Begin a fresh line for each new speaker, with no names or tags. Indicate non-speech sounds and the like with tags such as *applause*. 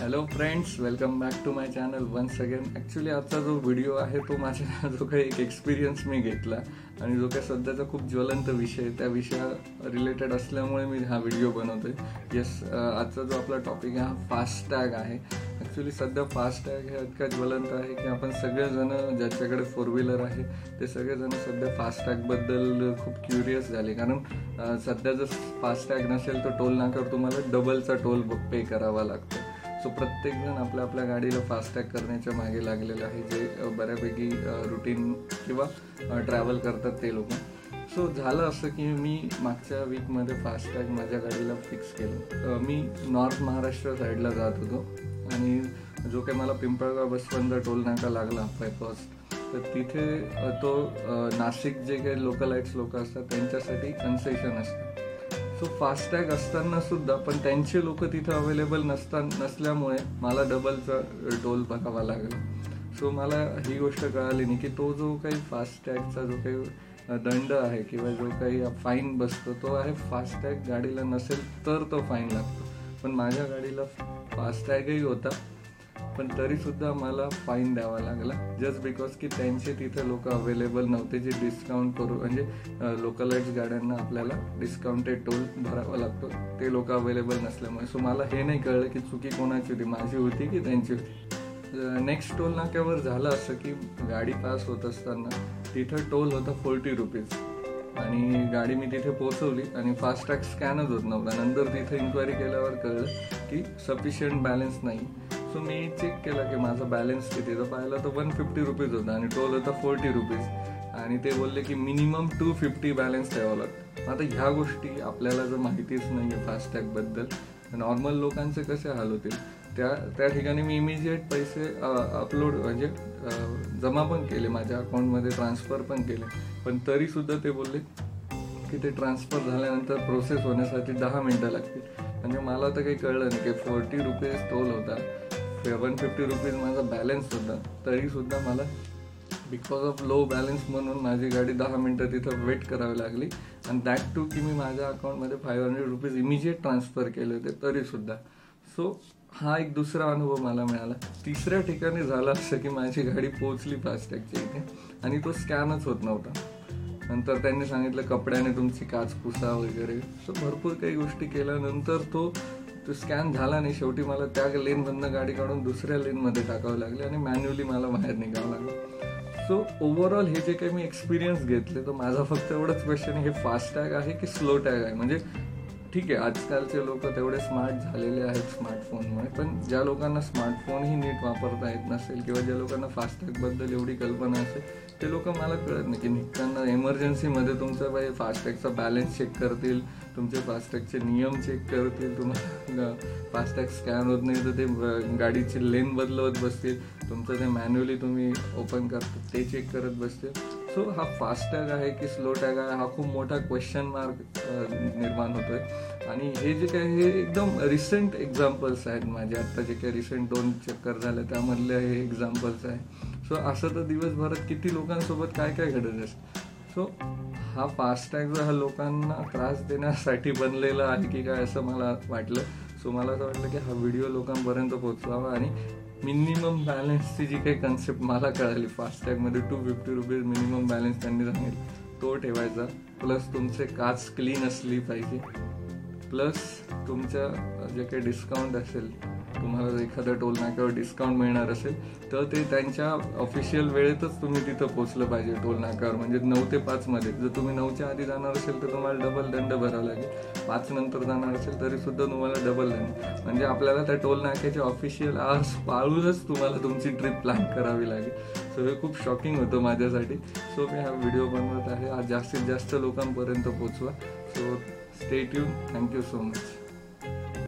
Hello friends welcome back to my channel once again actually आजचा जो video आहे तो माझ्या *laughs* जो काही एक एक्सपिरियन्स मी घेतला आणि जो काही सध्याचा खूप ज्वलंत विषय त्या विषया रिलेटेड असल्यामुळे मी हा व्हिडिओ बनवतो आहे येस आजचा जो आपला टॉपिक आहे हा फास्टॅग आहे. ॲक्च्युली सध्या फास्टॅग हे इतका ज्वलंत आहे की आपण सगळेजण ज्याच्याकडे फोर व्हीलर आहे ते सगळेजण सध्या फास्टॅगबद्दल खूप क्युरियस झाले. कारण सध्या जर फास्टॅग नसेल तर टोल नाकर तुम्हाला डबलचा टोल पे करावा लागतो. सो प्रत्येकजण आपल्या आपल्या गाडीला फास्टॅग करण्याच्या मागे लागलेलं आहे. जे बऱ्यापैकी रुटीन किंवा ट्रॅव्हल करतात ते लोक. सो झालं असं की मी मागच्या वीकमध्ये फास्टॅग माझ्या गाडीला फिक्स केलं. मी नॉर्थ महाराष्ट्र साईडला जात होतो. आणि जो काही मला पिंपळगाव बसवंत टोल नाका लागला बाय तर तिथे तो नाशिक जे काही लोकलाईट्स लोक असतात त्यांच्यासाठी कन्सेशन असतं. सो फास्टॅग असताना सुद्धा पण त्यांचे लोक तिथं अवेलेबल नसता नसल्यामुळे मला डबलचा टोल भरावा लागला. सो मला ही गोष्ट कळाली नाही की तो जो काही फास्टॅगचा जो काही दंड आहे किंवा जो काही फाईन बसतो तो आहे फास्टॅग गाडीला नसेल तर तो फाईन लागतो. पण माझ्या गाडीला फास्टॅगही होता. पण तरी सुद्धा मला फाईन द्यावा लागला. जस्ट बिकॉज की त्यांचे तिथे लोक अवेलेबल नव्हते जे डिस्काउंट करू म्हणजे लोकलाइट्स गाड्यांना आपल्याला डिस्काउंटेड टोल भरावा लागतो. ते लोक अवेलेबल नसल्यामुळे. सो मला हे नाही कळलं की चुकी कोणाची होती. माझी होती की त्यांची होती? नेक्स्ट टोल नाक्यावर झालं असं की गाडी पास होत असताना तिथं टोल होता फोर्टी रुपीज आणि गाडी मी तिथे पोहोचवली आणि फास्टॅग स्कॅनच होत नव्हता. नंतर तिथे इन्क्वायरी केल्यावर कळलं की सफिशियंट बॅलन्स नाही. सो मी चेक केला की माझा बॅलन्स किती तर पाहिलं तर वन फिफ्टी रुपीज होता आणि टोल होता फोर्टी रुपीज आणि ते बोलले की मिनिमम टू फिफ्टी बॅलन्स ठेवावं लागतं. आता ह्या गोष्टी आपल्याला जर माहितीच नाही आहे फास्टॅगबद्दल नॉर्मल लोकांचे कसे हाल होतील? त्या त्या ठिकाणी मी इमिजिएट पैसे अपलोड म्हणजे जमा पण केले माझ्या अकाउंटमध्ये ट्रान्सफर पण केले. पण तरीसुद्धा ते बोलले की ते ट्रान्सफर झाल्यानंतर प्रोसेस होण्यासाठी दहा मिनटं लागतील. म्हणजे मला तर काही कळलं नाही की फोर्टी रुपीज टोल होता. वन फिफ्टी रुपीज माझा बॅलन्स होता. तरीसुद्धा मला बिकॉज ऑफ लो बॅलन्स म्हणून माझी गाडी दहा मिनटं तिथं वेट करावी लागली. आणि दॅट टू की मी माझ्या अकाउंटमध्ये five hundred rupees immediate transfer केले होते तरीसुद्धा. सो हा एक दुसरा अनुभव मला मिळाला. तिसऱ्या ठिकाणी झाला असं की माझी गाडी पोहोचली फास्टॅगच्या इथे. आणि तो स्कॅनच होत नव्हता. नंतर त्यांनी सांगितलं कपड्याने तुमची काच पुसा वगैरे. सो भरपूर काही गोष्टी केल्यानंतर तो तो स्कॅन झाला नाही. शेवटी मला त्या लेनमधनं गाडी काढून दुसऱ्या लेनमध्ये टाकावं लागली आणि मॅन्युअली मला बाहेर निघावं लागलं. सो ओव्हरऑल हे जे काही मी एक्सपिरियन्स घेतले तर माझा फक्त एवढंच क्वेश्चन हे फास्ट टॅग आहे की स्लो टॅग आहे? म्हणजे ठीक आहे आजकालचे लोक तेवढे स्मार्ट झालेले आहेत स्मार्टफोनमुळे पण ज्या लोकांना स्मार्टफोनही नीट वापरता येत नसेल किंवा ज्या लोकांना फास्टॅगबद्दल एवढी कल्पना असेल ते लोक मला कळत नाही की निघताना एमर्जन्सीमध्ये तुमचं बाई फास्टॅगचा बॅलन्स चेक करतील तुमचे फास्टॅगचे नियम चेक करतील तुम्हाला फास्टॅग स्कॅन होत नाही तर ते गाडीची लेन बदलवत बसतील तुमचं ते मॅन्युअली तुम्ही ओपन करता ते चेक करत बसतील. सो हा फास्ट टॅग आहे की स्लो टॅग आहे? हा खूप मोठा क्वेश्चन मार्क निर्माण होतोय. आणि हे जे काही हे एकदम रिसेंट एक्झाम्पल्स आहेत माझे. आता जे काही रिसेंट दोन चक्कर झाले त्यामधले हे एक्झाम्पल्स आहे. सो असं तर दिवसभरात किती लोकांसोबत काय काय घडत असतं सो हा फास्टॅग जो हा लोकांना त्रास देण्यासाठी बनलेला आहे की काय असं मला वाटलं. सो मला असं वाटलं की हा व्हिडिओ लोकांपर्यंत पोहोचवावा आणि मिनिमम बॅलन्सची जी काही कन्सेप्ट मला कळाली फास्टॅगमध्ये two fifty rupees minimum balance त्यांनी सांगितलं. तो ठेवायचा. प्लस तुमचे काच क्लीन असली पाहिजे. प्लस तुमच्या जे काही डिस्काउंट असेल तुम्हाला जर एखाद्या टोल नाक्यावर डिस्काउंट मिळणार असेल तर ते त्यांच्या ऑफिशियल वेळेतच तुम्ही तिथं पोचलं पाहिजे टोल नाक्यावर. म्हणजे नऊ ते पाचमध्ये जर तुम्ही नऊच्या आधी जाणार असेल तर तुम्हाला डबल दंड भरावा लागेल. पाच नंतर जाणार असेल तरी सुद्धा तुम्हाला डबल दंड. म्हणजे आपल्याला त्या टोल नाक्याचे ऑफिशियल आवर्स पाळूनच तुम्हाला तुमची ट्रिप प्लॅन करावी लागेल. सो हे खूप शॉकिंग होतं माझ्यासाठी. सो मी हा व्हिडिओ बनवत आहे. आज जास्तीत जास्त लोकांपर्यंत पोचवा so stay tune thank you so much